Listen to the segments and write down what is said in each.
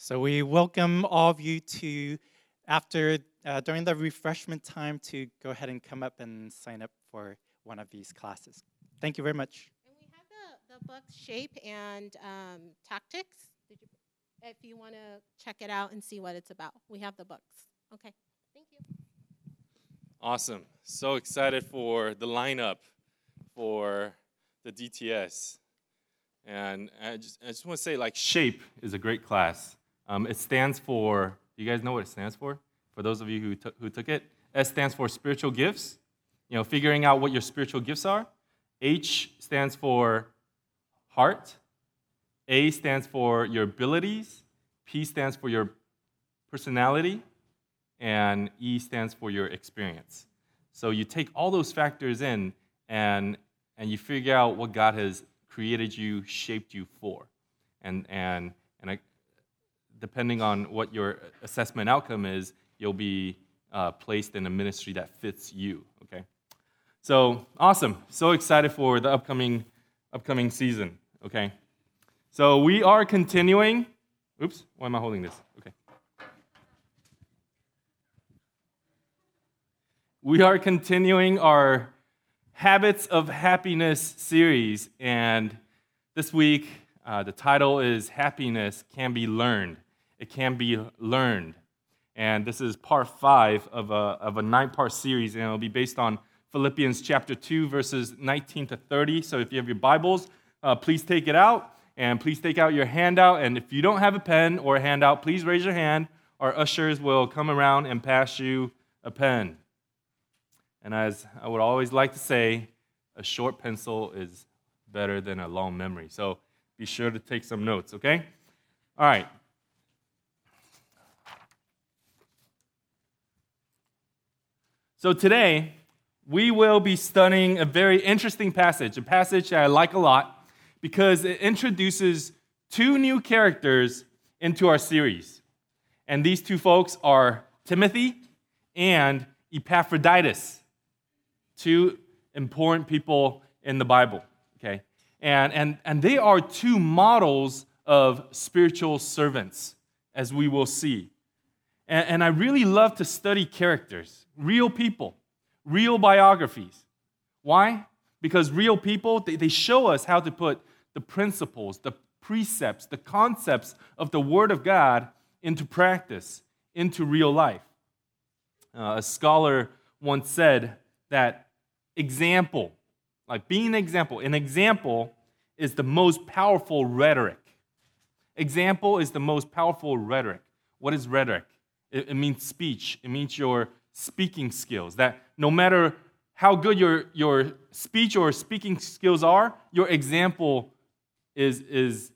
So we welcome all of you to, after uh, during the refreshment time, to go ahead and come up and sign up for one of these classes. Thank you very much. And we have the, the book Shape and um, Tactics. Did you, if you want to check it out and see what it's about, we have the books. Okay, thank you. Awesome. So excited for the lineup for the DTS. And I just, I just want to say, like, SHAPE is a great class. Um, it stands for, do you guys know what it stands for? For those of you who, took who took it, S stands for spiritual gifts, you know, figuring out what your spiritual gifts are. H stands for heart. A stands for your abilities. P stands for your personality. And E stands for your experience. So you take all those factors in and, and you figure out what God has created you, shaped you for. And, and, and I, depending on what your assessment outcome is, you'll be uh, placed in a ministry that fits you. Okay. So awesome! So excited for the upcoming upcoming season. Okay. So we are continuing. Oops, why am I holding this? Okay. We are continuing our Habits of Happiness series, and this week uh, the title is Happiness Can Be Learned it can be learned. And this is part five of a, of a nine part series, and it'll be based on Philippians chapter 2, verses 19 to 30. So if you have your Bibles, uh, please take it out, and please take out your handout. And if you don't have a pen or a handout, please raise your hand. Our ushers will come around and pass you a pen. And as I would always like to say, a short pencil is better than a long memory. So be sure to take some notes, okay? All right. So today, we will be studying a very interesting passage, a passage that I like a lot because it introduces two new characters into our series. And these two folks are Timothy and Epaphroditus, two important people in the Bible, okay? And, and, and they are two models of spiritual servants, as we will see. And, and I really love to study characters real people, real biographies. Why? Because real people, they, they show us how to put the principles, the precepts, the concepts of the Word of God into practice, into real life. Uh, a scholar once said that example, like being an example, an example is the most powerful rhetoric. Example is the most powerful rhetoric. What is rhetoric? It, it means speech, it means your speaking skills. That no matter how good your, your speech or speaking skills are, your example is, is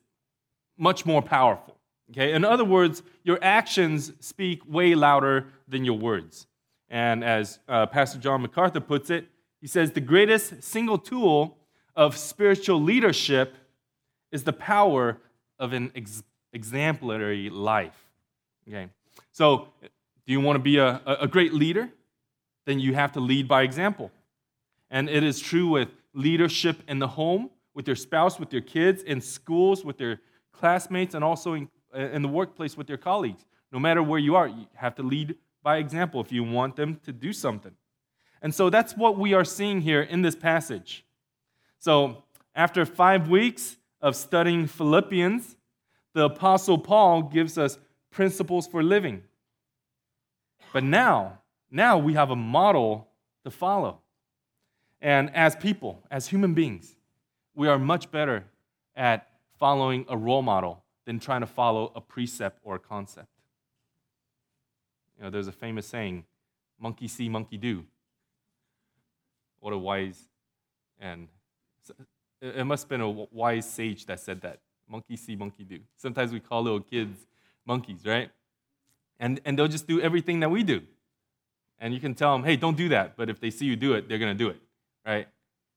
much more powerful. Okay? In other words, your actions speak way louder than your words. And as uh, Pastor John MacArthur puts it, he says the greatest single tool of spiritual leadership is the power of an ex- exemplary life. Okay? So do you want to be a, a great leader? Then you have to lead by example. And it is true with leadership in the home, with your spouse, with your kids, in schools, with your classmates, and also in, in the workplace with your colleagues. No matter where you are, you have to lead by example if you want them to do something. And so that's what we are seeing here in this passage. So, after five weeks of studying Philippians, the Apostle Paul gives us principles for living. But now, now we have a model to follow. And as people, as human beings, we are much better at following a role model than trying to follow a precept or a concept. You know, there's a famous saying, monkey see, monkey do. What a wise and it must have been a wise sage that said that. Monkey see, monkey do. Sometimes we call little kids monkeys, right? And, and they'll just do everything that we do. And you can tell them, hey, don't do that. But if they see you do it, they're going to do it, right?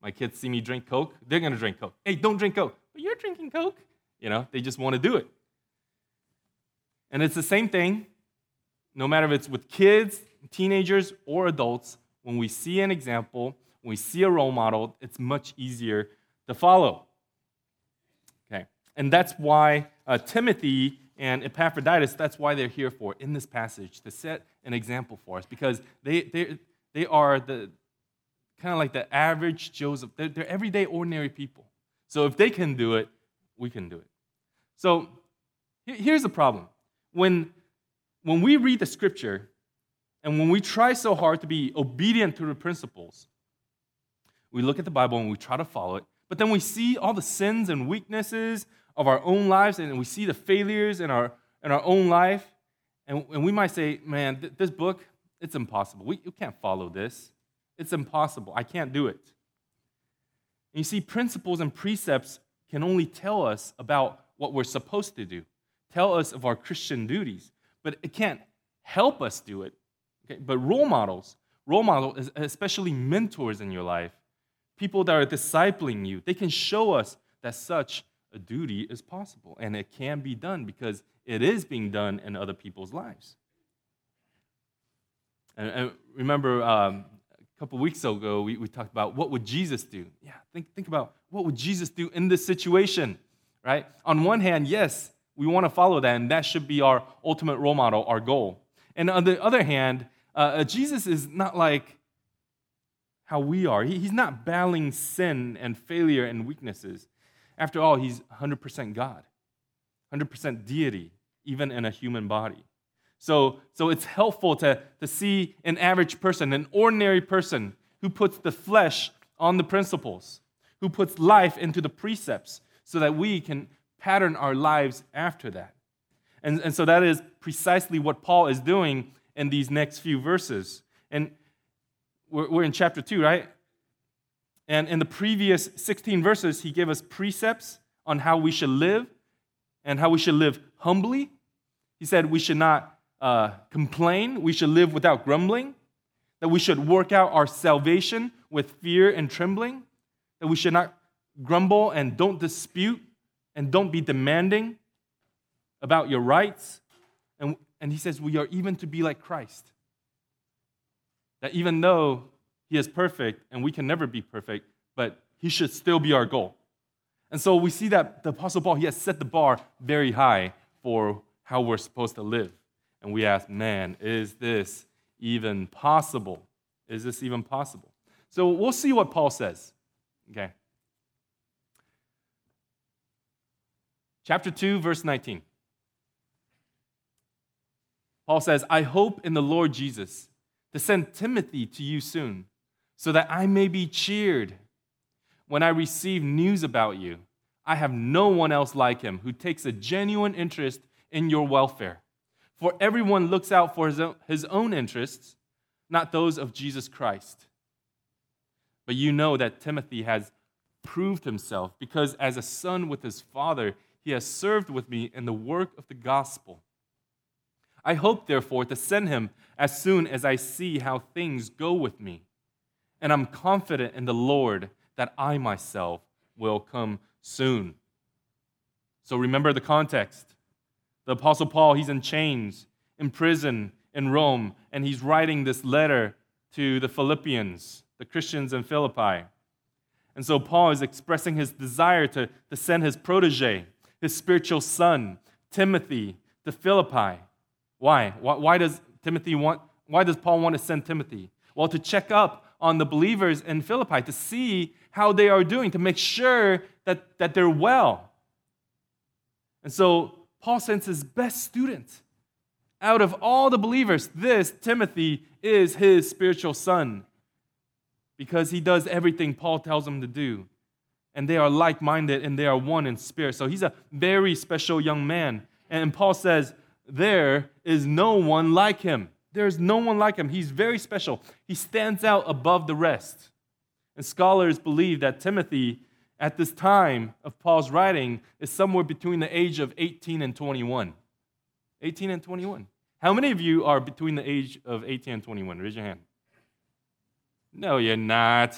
My kids see me drink Coke, they're going to drink Coke. Hey, don't drink Coke. But you're drinking Coke. You know, they just want to do it. And it's the same thing, no matter if it's with kids, teenagers, or adults. When we see an example, when we see a role model, it's much easier to follow. Okay. And that's why uh, Timothy and Epaphroditus, that's why they're here for in this passage, to set an example for us, because they, they, they are the kind of like the average Joseph. They're, they're everyday, ordinary people. So if they can do it, we can do it. So here's the problem. When, when we read the scripture and when we try so hard to be obedient to the principles, we look at the Bible and we try to follow it, but then we see all the sins and weaknesses of our own lives and we see the failures in our, in our own life, and, and we might say, man, th- this book, it's impossible. We, you can't follow this. It's impossible. I can't do it. And you see, principles and precepts can only tell us about what we're supposed to do, tell us of our Christian duties, but it can't help us do it. Okay? But role models, role models, especially mentors in your life, people that are discipling you, they can show us that such a duty is possible and it can be done because it is being done in other people's lives. And, and remember, um, a couple weeks ago, we, we talked about what would Jesus do? Yeah, think, think about what would Jesus do in this situation, right? On one hand, yes, we want to follow that, and that should be our ultimate role model, our goal. And on the other hand, uh, uh Jesus is not like how we are. He, he's not battling sin and failure and weaknesses. After all, he's 100% God, 100% deity, even in a human body. So, so it's helpful to, to see an average person, an ordinary person who puts the flesh on the principles, who puts life into the precepts, so that we can pattern our lives after that. And, and so that is precisely what Paul is doing in these next few verses. And we're, we're in chapter 2, right? And in the previous 16 verses, he gave us precepts on how we should live and how we should live humbly. He said we should not uh, complain, we should live without grumbling, that we should work out our salvation with fear and trembling, that we should not grumble and don't dispute and don't be demanding about your rights. And, and he says we are even to be like Christ. That even though he is perfect and we can never be perfect, but he should still be our goal. And so we see that the Apostle Paul, he has set the bar very high for how we're supposed to live and we ask, man, is this even possible? Is this even possible? So we'll see what Paul says. Okay. Chapter 2, verse 19. Paul says, I hope in the Lord Jesus to send Timothy to you soon, so that I may be cheered when I receive news about you. I have no one else like him who takes a genuine interest in your welfare. For everyone looks out for his own, interests, not those of Jesus Christ. But you know that Timothy has proved himself because, as a son with his father, he has served with me in the work of the gospel. I hope, therefore, to send him as soon as I see how things go with me. And I'm confident in the Lord that I myself will come soon. So remember the context. The Apostle Paul, he's in chains, in prison in Rome, and he's writing this letter to the Philippians, the Christians in Philippi. And so Paul is expressing his desire to, to send his protege, his spiritual son, Timothy, to Philippi. Why? why? Why, does Timothy want, why does Paul want to send Timothy? Well, to check up on the believers in Philippi, to see how they are doing, to make sure that, that they're well. And so Paul sends his best student. Out of all the believers, this, Timothy, is his spiritual son because he does everything Paul tells him to do. And they are like minded and they are one in spirit. So he's a very special young man. And Paul says, There is no one like him. There is no one like him. He's very special. He stands out above the rest. And scholars believe that Timothy at this time of Paul's writing is somewhere between the age of 18 and 21. 18 and 21. How many of you are between the age of 18 and 21? Raise your hand. No, you're not.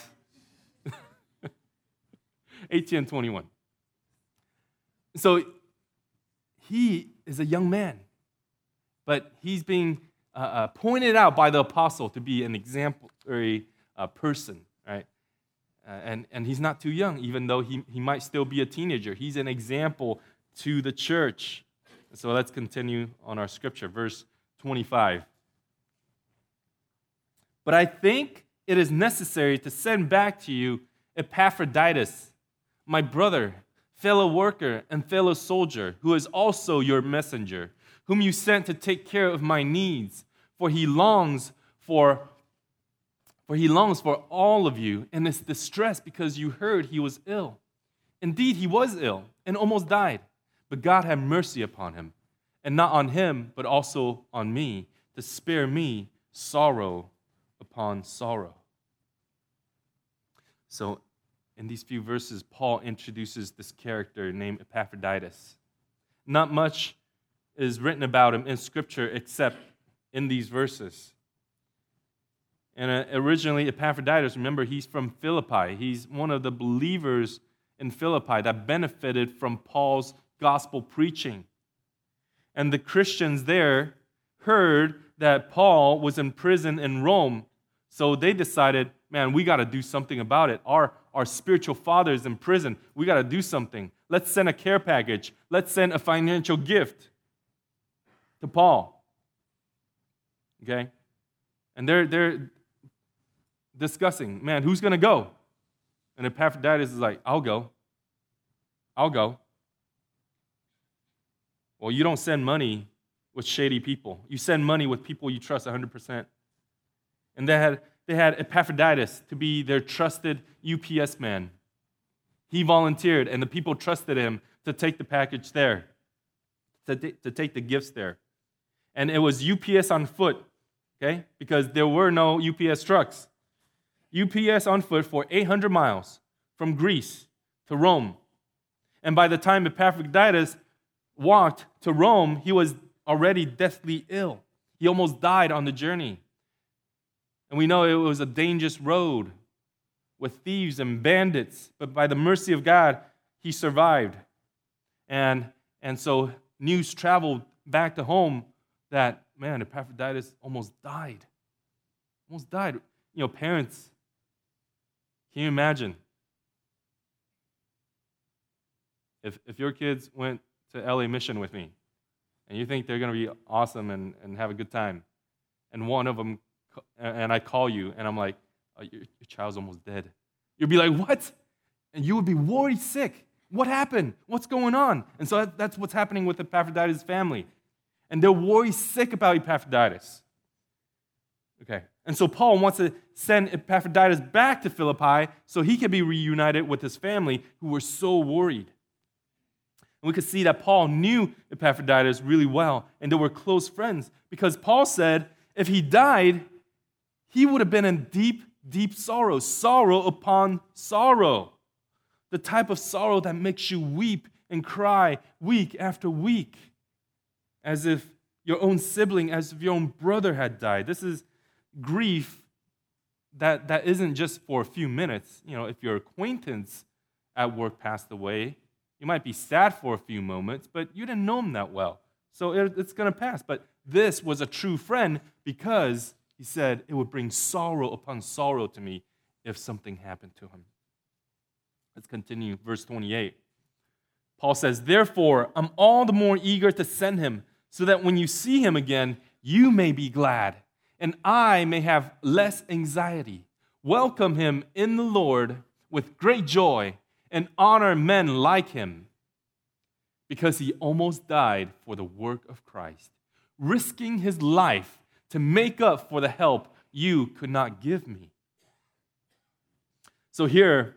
18 and 21. So he is a young man, but he's being uh, uh, pointed out by the apostle to be an exemplary uh, person, right? Uh, and, and he's not too young, even though he, he might still be a teenager. He's an example to the church. So let's continue on our scripture, verse 25. But I think it is necessary to send back to you Epaphroditus, my brother, fellow worker, and fellow soldier, who is also your messenger, whom you sent to take care of my needs, for he longs for for he longs for all of you and is distressed because you heard he was ill. Indeed, he was ill and almost died, but God had mercy upon him, and not on him, but also on me, to spare me sorrow upon sorrow. So, in these few verses, Paul introduces this character named Epaphroditus. Not much is written about him in Scripture except in these verses. And uh, originally, Epaphroditus, remember, he's from Philippi. He's one of the believers in Philippi that benefited from Paul's gospel preaching. And the Christians there heard that Paul was in prison in Rome. So they decided, man, we got to do something about it. Our, our spiritual father is in prison. We got to do something. Let's send a care package. Let's send a financial gift to Paul. Okay? And they're, they're, discussing, man, who's going to go? And Epaphroditus is like, I'll go. I'll go. Well, you don't send money with shady people. You send money with people you trust 100%. And they had, they had Epaphroditus to be their trusted UPS man. He volunteered, and the people trusted him to take the package there, to, to take the gifts there. And it was UPS on foot, okay? Because there were no UPS trucks. UPS on foot for 800 miles from Greece to Rome. And by the time Epaphroditus walked to Rome, he was already deathly ill. He almost died on the journey. And we know it was a dangerous road with thieves and bandits, but by the mercy of God, he survived. And, and so news traveled back to home that, man, Epaphroditus almost died. Almost died. You know, parents, can you imagine? If, if your kids went to LA Mission with me and you think they're going to be awesome and, and have a good time, and one of them, and I call you and I'm like, oh, your, your child's almost dead. You'd be like, what? And you would be worried sick. What happened? What's going on? And so that, that's what's happening with Epaphroditus' family. And they're worried sick about Epaphroditus. Okay. And so Paul wants to send Epaphroditus back to Philippi so he can be reunited with his family who were so worried. And we could see that Paul knew Epaphroditus really well and they were close friends because Paul said if he died, he would have been in deep, deep sorrow, sorrow upon sorrow. The type of sorrow that makes you weep and cry week after week, as if your own sibling, as if your own brother had died. This is grief that, that isn't just for a few minutes. You know, if your acquaintance at work passed away, you might be sad for a few moments, but you didn't know him that well. So it, it's going to pass. But this was a true friend because he said it would bring sorrow upon sorrow to me if something happened to him. Let's continue, verse 28. Paul says, Therefore, I'm all the more eager to send him, so that when you see him again, you may be glad and I may have less anxiety. Welcome him in the Lord with great joy and honor men like him because he almost died for the work of Christ, risking his life to make up for the help you could not give me. So here,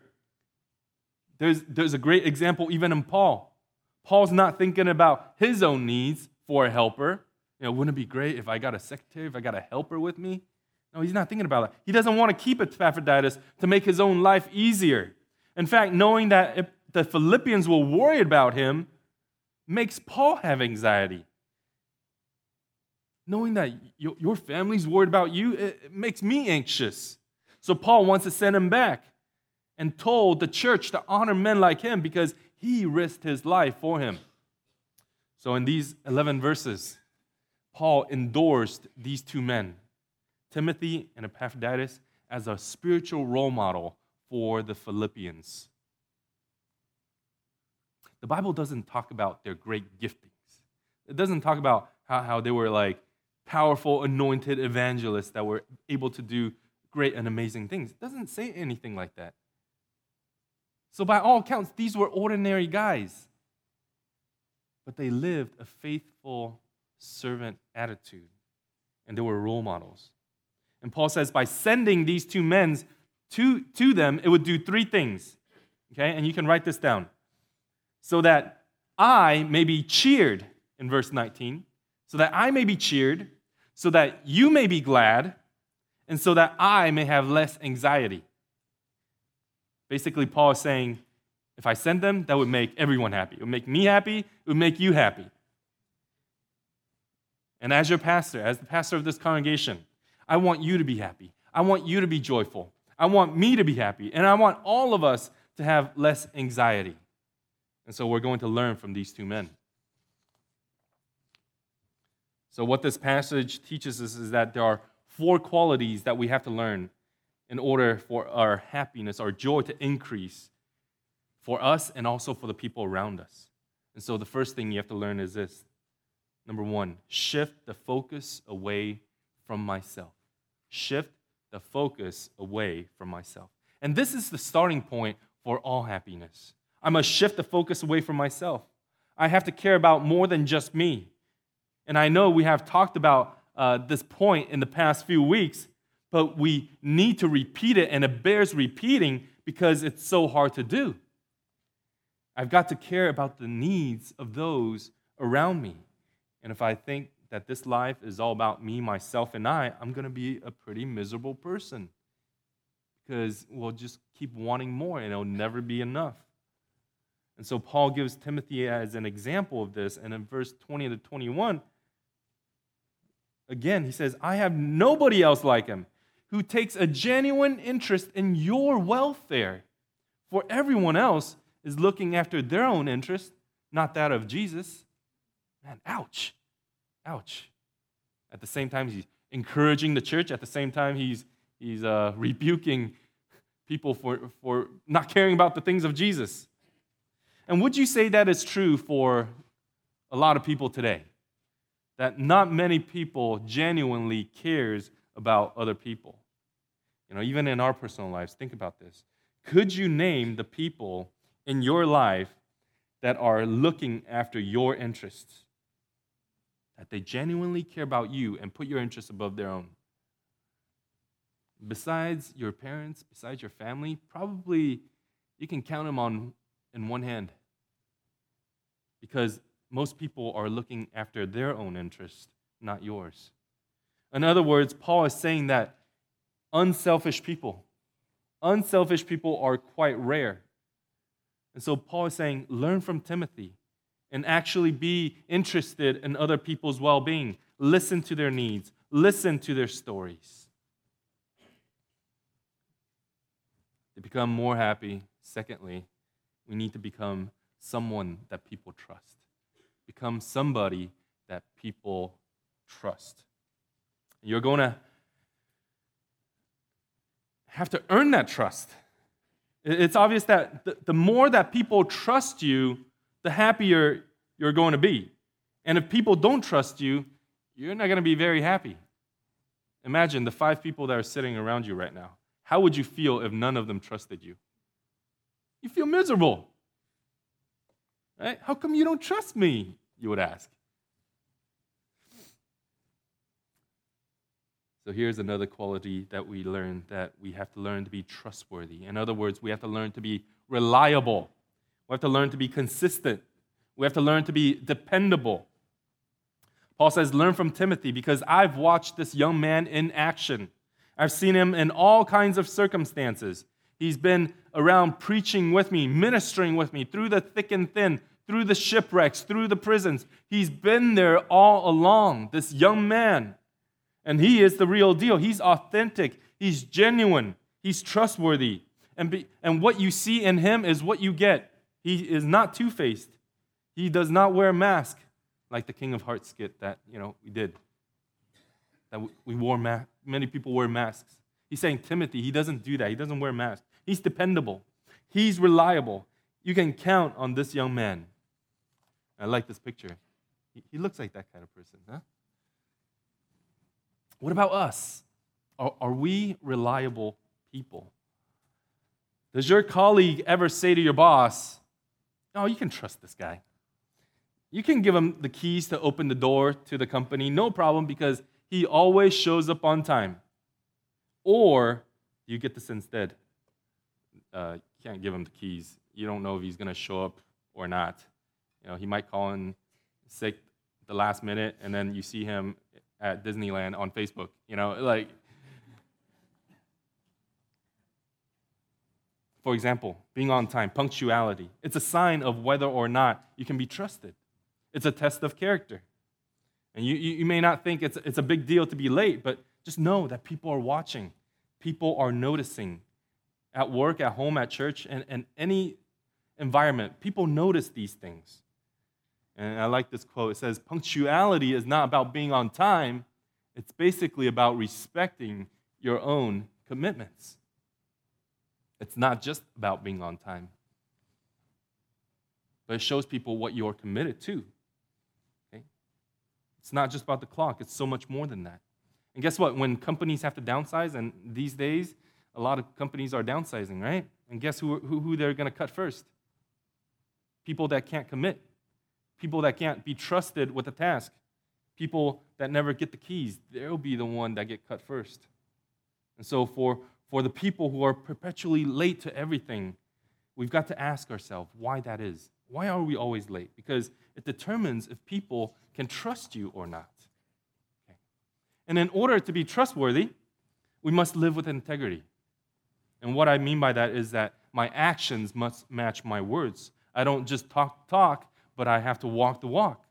there's, there's a great example even in Paul. Paul's not thinking about his own needs for a helper. You know, wouldn't it be great if I got a secretary, if I got a helper with me? No, he's not thinking about that. He doesn't want to keep Epaphroditus to make his own life easier. In fact, knowing that the Philippians will worry about him makes Paul have anxiety. Knowing that your family's worried about you, it makes me anxious. So Paul wants to send him back and told the church to honor men like him because he risked his life for him. So in these 11 verses, Paul endorsed these two men, Timothy and Epaphroditus, as a spiritual role model for the Philippians. The Bible doesn't talk about their great giftings. It doesn't talk about how, how they were like powerful, anointed evangelists that were able to do great and amazing things. It doesn't say anything like that. So, by all accounts, these were ordinary guys. But they lived a faithful servant attitude, and they were role models. And Paul says by sending these two men to, to them, it would do three things. Okay, and you can write this down. So that I may be cheered, in verse 19, so that I may be cheered, so that you may be glad, and so that I may have less anxiety. Basically, Paul is saying, if I send them, that would make everyone happy. It would make me happy, it would make you happy. And as your pastor, as the pastor of this congregation, I want you to be happy. I want you to be joyful. I want me to be happy. And I want all of us to have less anxiety. And so we're going to learn from these two men. So, what this passage teaches us is that there are four qualities that we have to learn in order for our happiness, our joy to increase for us and also for the people around us. And so, the first thing you have to learn is this number one, shift the focus away from myself. Shift the focus away from myself. And this is the starting point for all happiness. I must shift the focus away from myself. I have to care about more than just me. And I know we have talked about uh, this point in the past few weeks, but we need to repeat it, and it bears repeating because it's so hard to do. I've got to care about the needs of those around me. And if I think that this life is all about me, myself, and I, I'm going to be a pretty miserable person because we'll just keep wanting more and it'll never be enough. And so Paul gives Timothy as an example of this. And in verse 20 to 21, again, he says, I have nobody else like him who takes a genuine interest in your welfare. For everyone else is looking after their own interest, not that of Jesus. Man, ouch. Ouch. At the same time, he's encouraging the church. At the same time, he's, he's uh, rebuking people for, for not caring about the things of Jesus. And would you say that is true for a lot of people today? That not many people genuinely cares about other people. You know, even in our personal lives, think about this. Could you name the people in your life that are looking after your interests? that they genuinely care about you and put your interests above their own. Besides your parents, besides your family, probably you can count them on in one hand. Because most people are looking after their own interests, not yours. In other words, Paul is saying that unselfish people, unselfish people are quite rare. And so Paul is saying, learn from Timothy and actually be interested in other people's well being. Listen to their needs, listen to their stories. To become more happy, secondly, we need to become someone that people trust. Become somebody that people trust. You're going to have to earn that trust. It's obvious that the more that people trust you, the happier you're going to be. And if people don't trust you, you're not going to be very happy. Imagine the five people that are sitting around you right now. How would you feel if none of them trusted you? You feel miserable. Right? How come you don't trust me? You would ask. So here's another quality that we learn that we have to learn to be trustworthy. In other words, we have to learn to be reliable. We have to learn to be consistent. We have to learn to be dependable. Paul says, Learn from Timothy because I've watched this young man in action. I've seen him in all kinds of circumstances. He's been around preaching with me, ministering with me through the thick and thin, through the shipwrecks, through the prisons. He's been there all along, this young man. And he is the real deal. He's authentic, he's genuine, he's trustworthy. And, be, and what you see in him is what you get. He is not two faced. He does not wear a mask like the King of Hearts skit that you know we did. That we wore ma- many people wear masks. He's saying Timothy, he doesn't do that. He doesn't wear masks. He's dependable. He's reliable. You can count on this young man. I like this picture. He, he looks like that kind of person, huh? What about us? Are, are we reliable people? Does your colleague ever say to your boss, Oh, you can trust this guy? You can give him the keys to open the door to the company, no problem, because he always shows up on time. Or you get this instead. Uh, you can't give him the keys. You don't know if he's going to show up or not. You know, he might call in sick the last minute, and then you see him at Disneyland on Facebook. You know, like. For example, being on time, punctuality. It's a sign of whether or not you can be trusted. It's a test of character. And you, you, may not think it's, it's a big deal to be late, but just know that people are watching, people are noticing. At work, at home, at church, and, and any environment, people notice these things. And I like this quote. It says, Punctuality is not about being on time, it's basically about respecting your own commitments. It's not just about being on time, but it shows people what you're committed to. Okay? It's not just about the clock, it's so much more than that. And guess what? When companies have to downsize, and these days, a lot of companies are downsizing, right? And guess who, who, who they're going to cut first? People that can't commit, people that can't be trusted with a task, people that never get the keys. They'll be the one that get cut first. And so, for, for the people who are perpetually late to everything, we've got to ask ourselves why that is. Why are we always late? Because it determines if people can trust you or not. Okay. And in order to be trustworthy, we must live with integrity. And what I mean by that is that my actions must match my words. I don't just talk talk, but I have to walk the walk.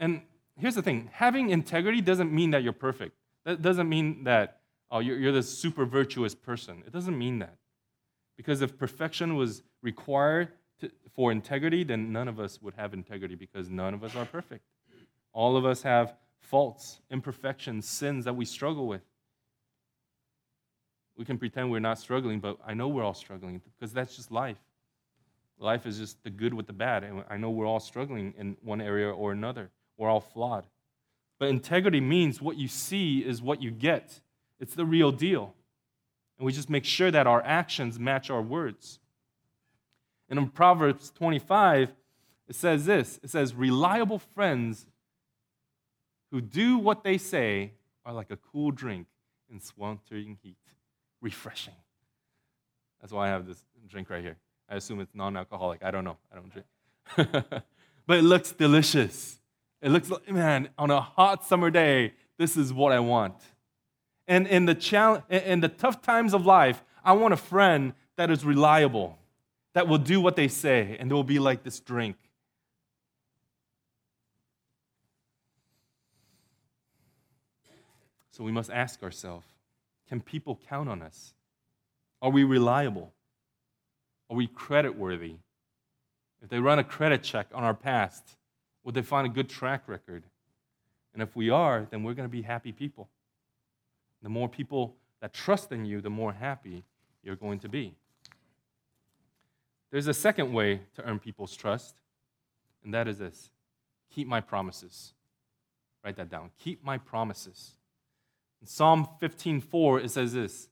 And here's the thing having integrity doesn't mean that you're perfect. That doesn't mean that, oh, you're, this super virtuous person. It doesn't mean that. Because if perfection was required to, for integrity, then none of us would have integrity because none of us are perfect. All of us have faults, imperfections, sins that we struggle with. We can pretend we're not struggling, but I know we're all struggling because that's just life. Life is just the good with the bad. And I know we're all struggling in one area or another. We're all flawed. But integrity means what you see is what you get, it's the real deal. And we just make sure that our actions match our words. And in Proverbs 25, it says this it says, Reliable friends who do what they say are like a cool drink in sweltering heat. Refreshing. That's why I have this drink right here. I assume it's non alcoholic. I don't know. I don't drink. but it looks delicious. It looks like, man, on a hot summer day, this is what I want. And in the, challenge, in the tough times of life, I want a friend that is reliable, that will do what they say, and they will be like this drink. So we must ask ourselves can people count on us? Are we reliable? Are we credit worthy? If they run a credit check on our past, would they find a good track record? And if we are, then we're going to be happy people. The more people that trust in you, the more happy you're going to be. There's a second way to earn people's trust, and that is this keep my promises. Write that down. Keep my promises. In Psalm 15:4 it says this,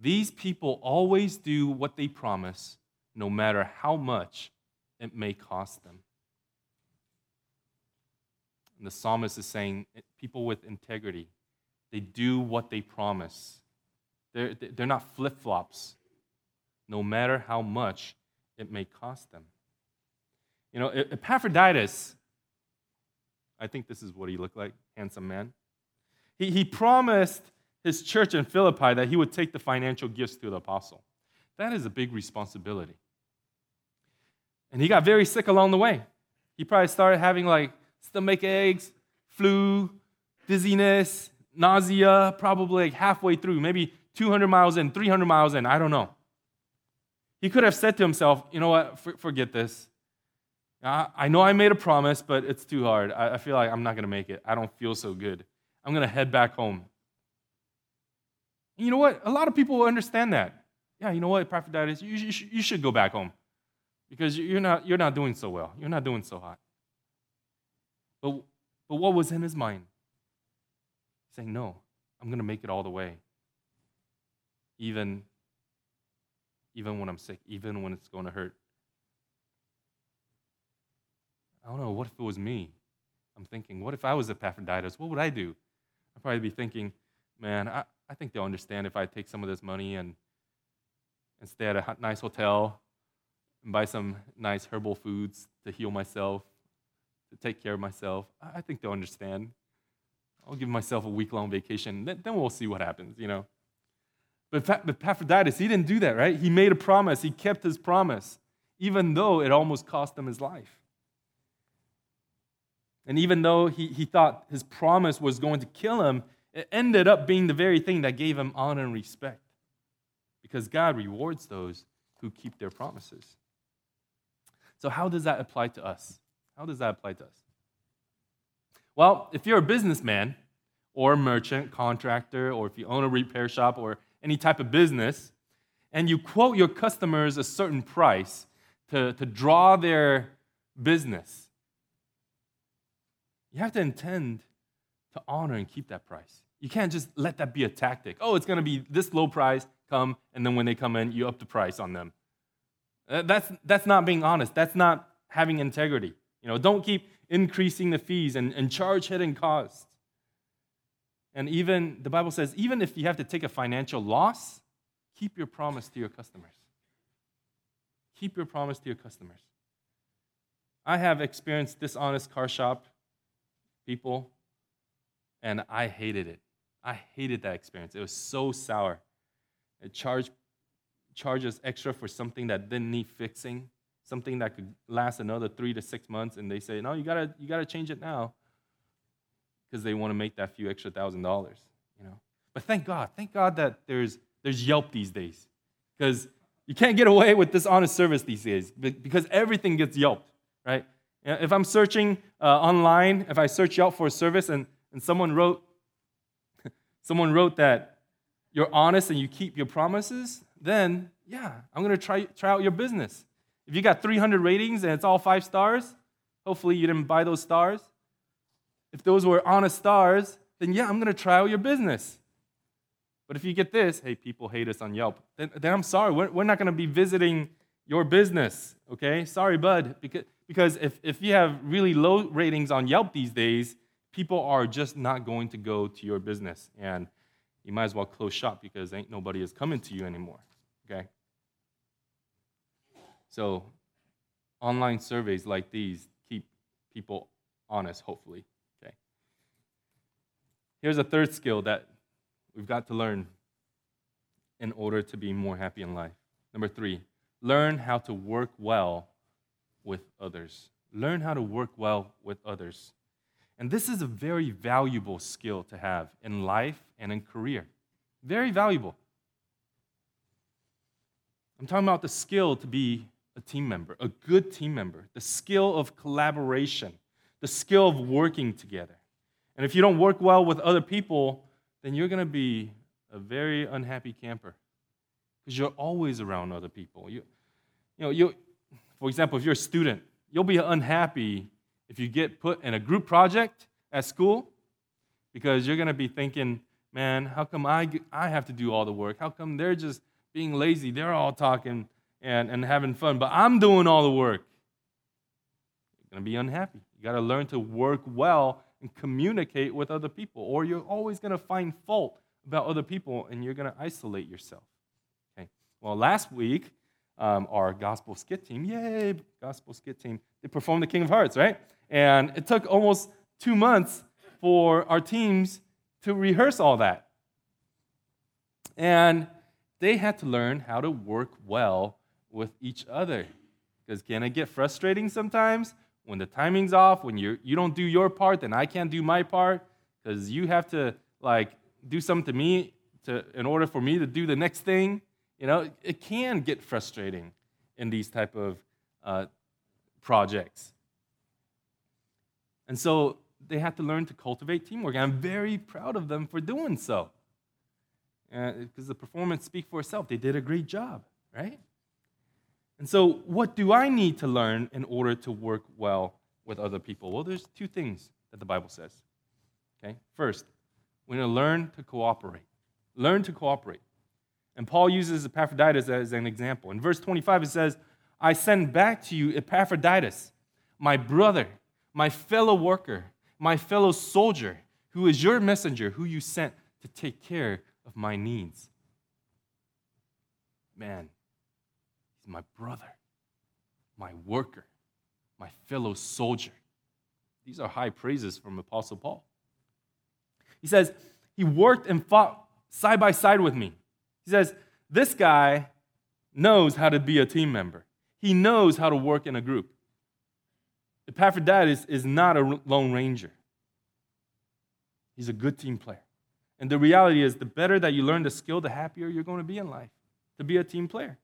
"These people always do what they promise, no matter how much it may cost them." And the psalmist is saying people with integrity, they do what they promise. They're, they're not flip flops, no matter how much it may cost them. You know, Epaphroditus, I think this is what he looked like, handsome man. He, he promised his church in Philippi that he would take the financial gifts to the apostle. That is a big responsibility. And he got very sick along the way. He probably started having like stomach aches, flu, dizziness, nausea, probably like halfway through, maybe 200 miles in, 300 miles in, I don't know. He could have said to himself, you know what, forget this. I know I made a promise, but it's too hard. I feel like I'm not going to make it. I don't feel so good. I'm going to head back home. And you know what? A lot of people will understand that. Yeah, you know what, Epaphroditus, you, you, you should go back home because you're not, you're not doing so well. You're not doing so hot. But, but what was in his mind? Saying, No, I'm going to make it all the way. Even, even when I'm sick, even when it's going to hurt. I don't know, what if it was me? I'm thinking, what if I was Epaphroditus? What would I do? I'd probably be thinking, man, I, I think they'll understand if I take some of this money and, and stay at a nice hotel and buy some nice herbal foods to heal myself, to take care of myself. I, think they'll understand. I'll give myself a week long vacation. Then, we'll see what happens, you know. But Epaphroditus, he didn't do that, right? He made a promise. He kept his promise, even though it almost cost him his life. And even though he, he thought his promise was going to kill him, it ended up being the very thing that gave him honor and respect. Because God rewards those who keep their promises. So, how does that apply to us? How does that apply to us? Well, if you're a businessman or a merchant, contractor, or if you own a repair shop or any type of business, and you quote your customers a certain price to, to draw their business, you have to intend to honor and keep that price. You can't just let that be a tactic. Oh, it's going to be this low price, come, and then when they come in, you up the price on them. Uh, that's, that's not being honest. That's not having integrity. You know, don't keep increasing the fees and, and charge hidden costs. And even, the Bible says, even if you have to take a financial loss, keep your promise to your customers. Keep your promise to your customers. I have experienced dishonest car shop people, and I hated it. I hated that experience. It was so sour. It charged charges extra for something that didn't need fixing, something that could last another three to six months, and they say, no, you gotta you gotta change it now because they want to make that few extra thousand dollars, you know. But thank God, thank God that there's there's Yelp these days, because you can't get away with dishonest service these days because everything gets Yelped, right? If I'm searching uh, online, if I search Yelp for a service and, and someone wrote someone wrote that you're honest and you keep your promises, then yeah, I'm gonna try try out your business. If you got 300 ratings and it's all five stars, hopefully you didn't buy those stars. If those were honest stars, then yeah, I'm gonna try out your business. But if you get this, hey, people hate us on Yelp, then, then I'm sorry, we're, we're not gonna be visiting your business, okay? Sorry, bud, because because if, if you have really low ratings on Yelp these days, people are just not going to go to your business. And you might as well close shop because ain't nobody is coming to you anymore. Okay? So, online surveys like these keep people honest, hopefully. Okay? Here's a third skill that we've got to learn in order to be more happy in life. Number three, learn how to work well with others. Learn how to work well with others. And this is a very valuable skill to have in life and in career. Very valuable. I'm talking about the skill to be a team member, a good team member, the skill of collaboration, the skill of working together. And if you don't work well with other people, then you're going to be a very unhappy camper because you're always around other people. You, you know, you, for example, if you're a student, you'll be unhappy if you get put in a group project at school because you're going to be thinking, man, how come I, I have to do all the work? How come they're just being lazy? They're all talking and, and having fun, but I'm doing all the work. You're going to be unhappy. You got to learn to work well and communicate with other people, or you're always going to find fault about other people and you're going to isolate yourself. Okay. Well, last week, um, our gospel skit team. Yay, gospel skit team. They performed the King of Hearts, right? And it took almost two months for our teams to rehearse all that. And they had to learn how to work well with each other. Because can it get frustrating sometimes when the timing's off, when you you don't do your part, then I can't do my part because you have to like do something to me to in order for me to do the next thing. You know, it can get frustrating in these type of uh, projects. And so they had to learn to cultivate teamwork. And I'm very proud of them for doing so. Because uh, the performance speaks for itself. They did a great job, right? And so, what do I need to learn in order to work well with other people? Well, there's two things that the Bible says. Okay? First, we're going to learn to cooperate. Learn to cooperate. And Paul uses Epaphroditus as an example. In verse 25, it says, I send back to you Epaphroditus, my brother, my fellow worker, my fellow soldier, who is your messenger, who you sent to take care of my needs. Man, he's my brother, my worker, my fellow soldier. These are high praises from Apostle Paul. He says, He worked and fought side by side with me. He says, This guy knows how to be a team member, he knows how to work in a group. Epaphroditus is not a lone ranger, he's a good team player. And the reality is, the better that you learn the skill, the happier you're going to be in life to be a team player.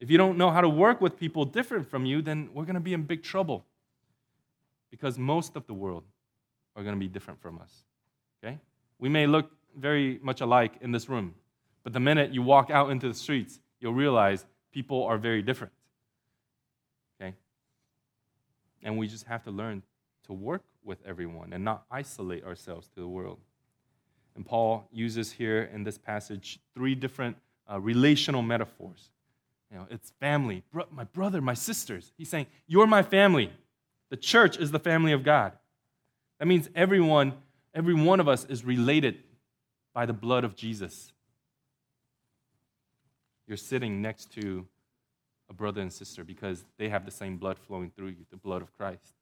If you don't know how to work with people different from you, then we're going to be in big trouble because most of the world are going to be different from us. Okay? We may look very much alike in this room, but the minute you walk out into the streets, you'll realize people are very different. Okay? And we just have to learn to work with everyone and not isolate ourselves to the world. And Paul uses here in this passage three different uh, relational metaphors. You know, it's family, bro- my brother, my sisters. He's saying, You're my family. The church is the family of God. That means everyone, every one of us is related by the blood of Jesus. You're sitting next to a brother and sister because they have the same blood flowing through you, the blood of Christ.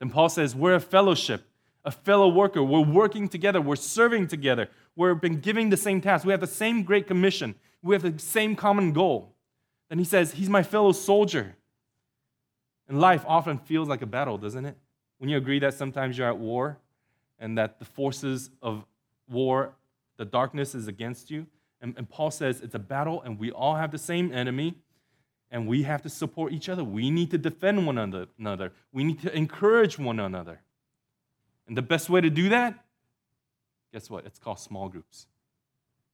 Then Paul says, We're a fellowship, a fellow worker. We're working together, we're serving together, we've been giving the same task, we have the same great commission, we have the same common goal. Then he says, He's my fellow soldier. And life often feels like a battle, doesn't it? When you agree that sometimes you're at war and that the forces of war, the darkness is against you. And, and Paul says it's a battle and we all have the same enemy and we have to support each other. We need to defend one another. We need to encourage one another. And the best way to do that, guess what? It's called small groups.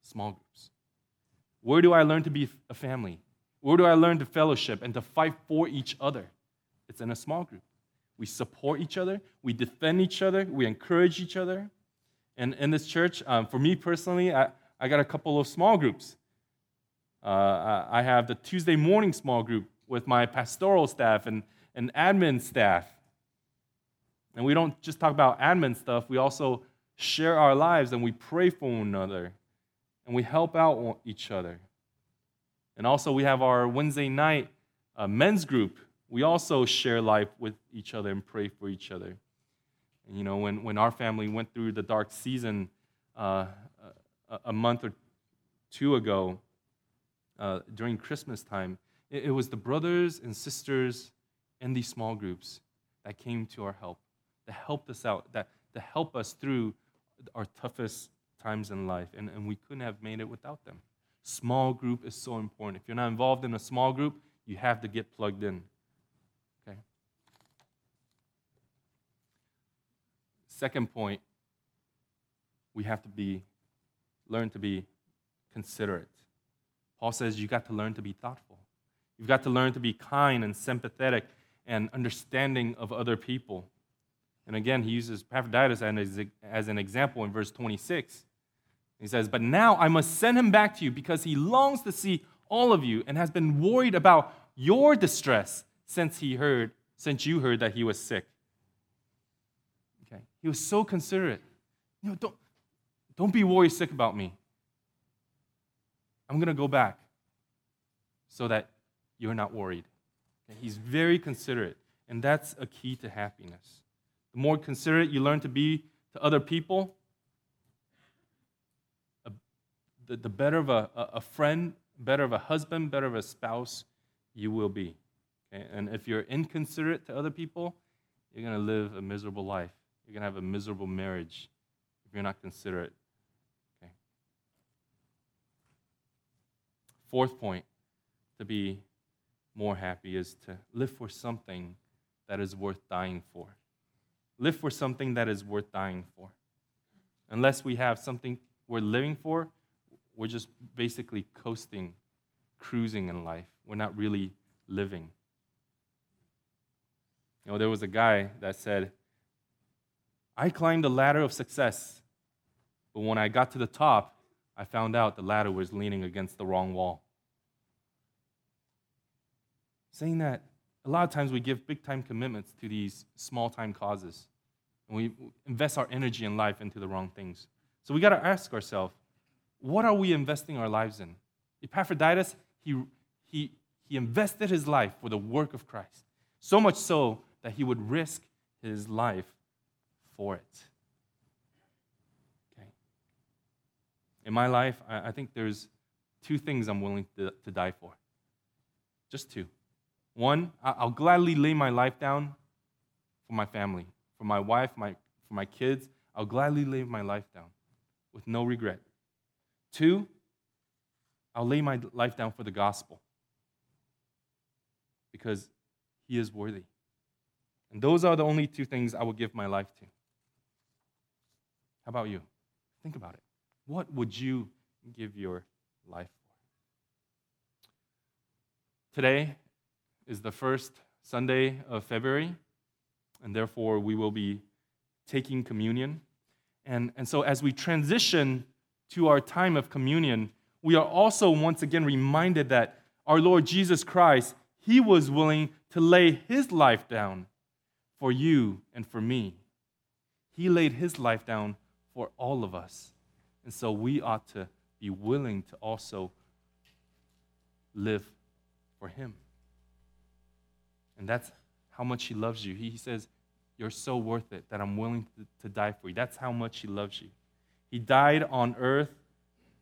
Small groups. Where do I learn to be a family? Where do I learn to fellowship and to fight for each other? It's in a small group. We support each other, we defend each other, we encourage each other. And in this church, um, for me personally, I, I got a couple of small groups. Uh, I have the Tuesday morning small group with my pastoral staff and, and admin staff. And we don't just talk about admin stuff, we also share our lives and we pray for one another and we help out each other. And also, we have our Wednesday night uh, men's group we also share life with each other and pray for each other. And, you know, when, when our family went through the dark season uh, a, a, month or two ago uh, during Christmas time, it, it was the brothers and sisters in these small groups that came to our help, that helped us out, that, to help us through our toughest times in life. And, and we couldn't have made it without them. Small group is so important. If you're not involved in a small group, you have to get plugged in. Okay? Second point, we have to be learn to be considerate. Paul says you've got to learn to be thoughtful. You've got to learn to be kind and sympathetic and understanding of other people. And again, he uses Epaphroditus as an example in verse 26. He says, But now I must send him back to you because he longs to see all of you and has been worried about your distress since he heard, since you heard that he was sick. Okay. He was so considerate. You know, don't, don't be worried sick about me. I'm going to go back so that you're not worried. Okay? He's very considerate, and that's a key to happiness. The more considerate you learn to be to other people, the, the better of a, a friend, better of a husband, better of a spouse you will be. Okay? And if you're inconsiderate to other people, you're going to live a miserable life. You're going to have a miserable marriage if you're not considerate. Fourth point to be more happy is to live for something that is worth dying for. Live for something that is worth dying for. Unless we have something we're living for, we're just basically coasting, cruising in life. We're not really living. You know, there was a guy that said, I climbed the ladder of success, but when I got to the top, I found out the ladder was leaning against the wrong wall. Saying that a lot of times we give big time commitments to these small time causes, and we invest our energy and life into the wrong things. So we got to ask ourselves, what are we investing our lives in? Epaphroditus, he, he, he invested his life for the work of Christ, so much so that he would risk his life for it. In my life, I, I think there's two things I'm willing to, to die for. Just two. One, I'll gladly lay my life down for my family, for my wife, my, for my kids. I'll gladly lay my life down with no regret. Two, I'll lay my life down for the gospel because he is worthy. And those are the only two things I will give my life to. How about you? Think about it. What would you give your life for? Today is the first Sunday of February, and therefore we will be taking communion. And, and so, as we transition to our time of communion, we are also once again reminded that our Lord Jesus Christ, He was willing to lay His life down for you and for me. He laid His life down for all of us. And so we ought to be willing to also live for Him. And that's how much He loves you. He says, You're so worth it that I'm willing to, die for you. That's how much He loves you. He died on earth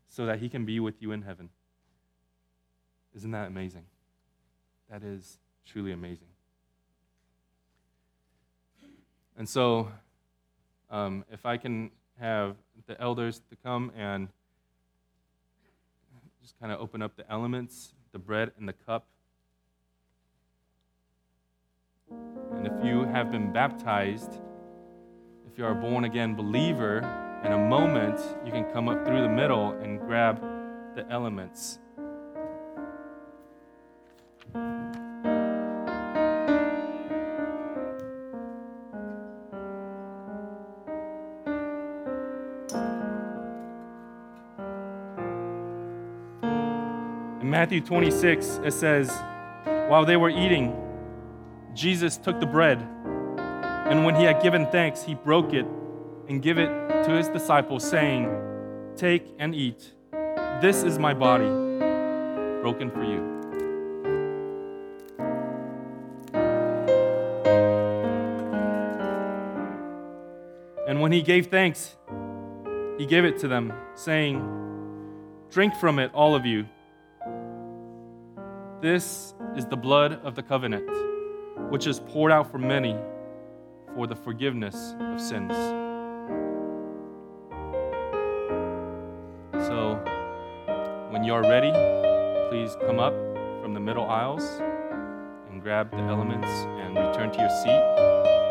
so that He can be with you in heaven. Isn't that amazing? That is truly amazing. And so, um, if I can have the elders to come and just kind of open up the elements, the bread and the cup. And if you have been baptized, if you are a born again believer, in a moment you can come up through the middle and grab the elements. Matthew 26, it says, While they were eating, Jesus took the bread, and when he had given thanks, he broke it and gave it to his disciples, saying, Take and eat. This is my body, broken for you. And when he gave thanks, he gave it to them, saying, Drink from it, all of you. This is the blood of the covenant, which is poured out for many for the forgiveness of sins. So, when you're ready, please come up from the middle aisles and grab the elements and return to your seat.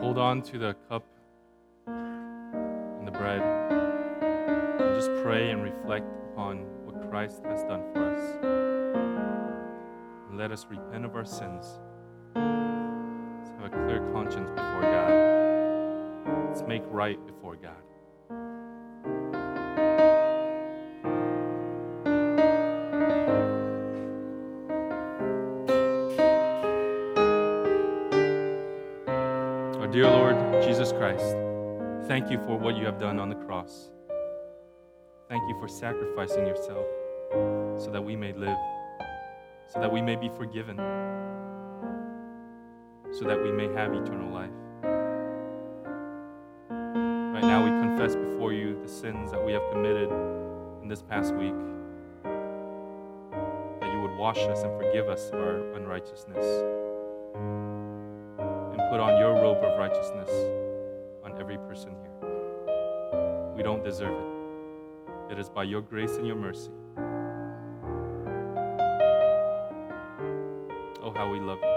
Hold on to the cup and the bread and just pray and reflect upon what Christ has done for us. And let us repent of our sins. Let's have a clear conscience before God. Let's make right before God. Thank you for what you have done on the cross. Thank you for sacrificing yourself so that we may live, so that we may be forgiven, so that we may have eternal life. Right now, we confess before you the sins that we have committed in this past week, that you would wash us and forgive us our unrighteousness, and put on your robe of righteousness on every person. We don't deserve it. It is by your grace and your mercy. Oh, how we love you.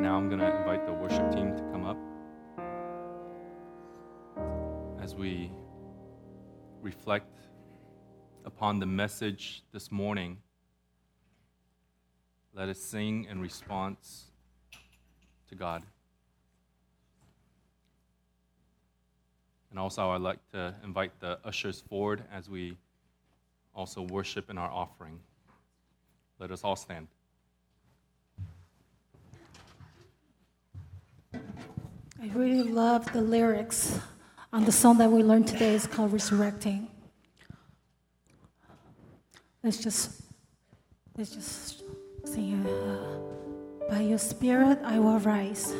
Right now, I'm going to invite the worship team to come up as we reflect upon the message this morning. Let us sing in response to God. And also, I'd like to invite the ushers forward as we also worship in our offering. Let us all stand. I really love the lyrics on the song that we learned today. It's called Resurrecting. Let's just let's just sing. it. Uh, By your spirit I will rise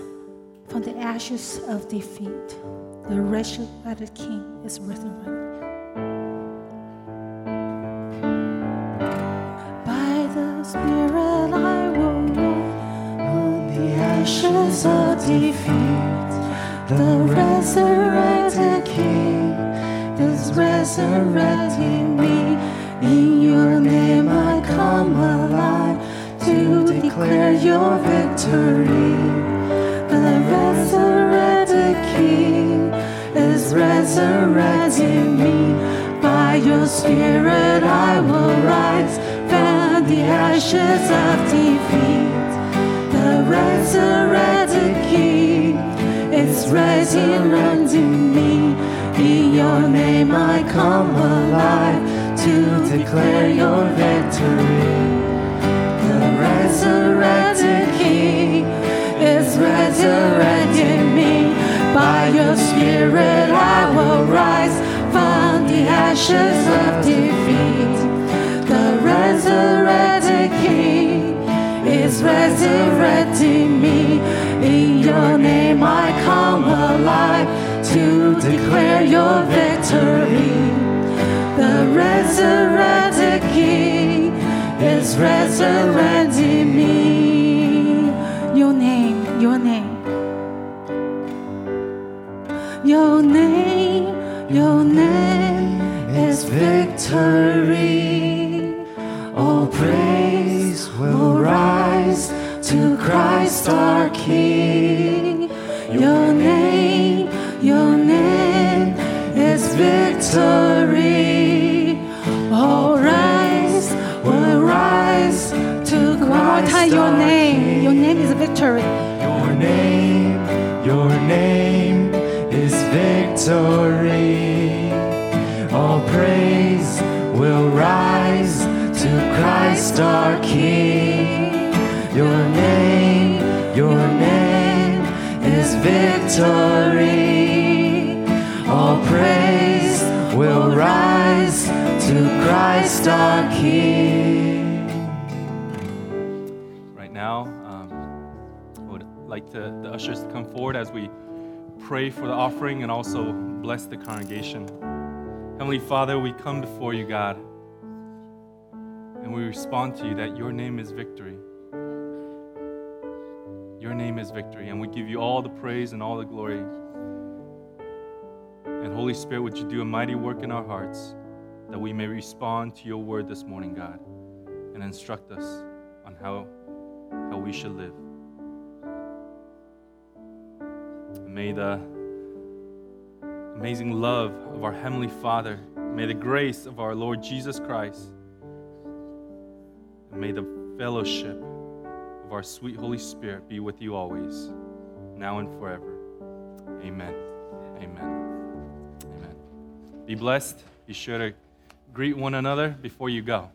from the ashes of defeat. The resurrected King is resurrected. By the spirit I will rise on the ashes of defeat. The resurrected King is resurrecting me. In your name I come alive to declare your victory. The resurrected King is resurrecting me. By your spirit I will rise from the ashes of defeat. The resurrected is resurrecting me. In your name I come alive to declare your victory. The resurrected King is resurrecting me. By your spirit I will rise from the ashes of defeat. The resurrected King is resurrecting me. In your name I come alive to declare your victory. The resurrected King is resurrecting me. Your name, your name. Your name, your name is victory. All praise will rise to Christ our King. Victory. All rise will rise to Christ time, your our name. Your name is victory. Your name, your name is victory. All praise will rise to Christ our King. Your name, your name is victory. Rise to Christ our King. Right now, um, I would like to, the ushers to come forward as we pray for the offering and also bless the congregation. Heavenly Father, we come before you, God. And we respond to you that your name is victory. Your name is victory. And we give you all the praise and all the glory. And Holy Spirit, would you do a mighty work in our hearts that we may respond to your word this morning, God, and instruct us on how, how we should live. May the amazing love of our Heavenly Father, may the grace of our Lord Jesus Christ, and may the fellowship of our sweet Holy Spirit be with you always, now and forever. Amen. Amen. Be blessed. Be sure to greet one another before you go.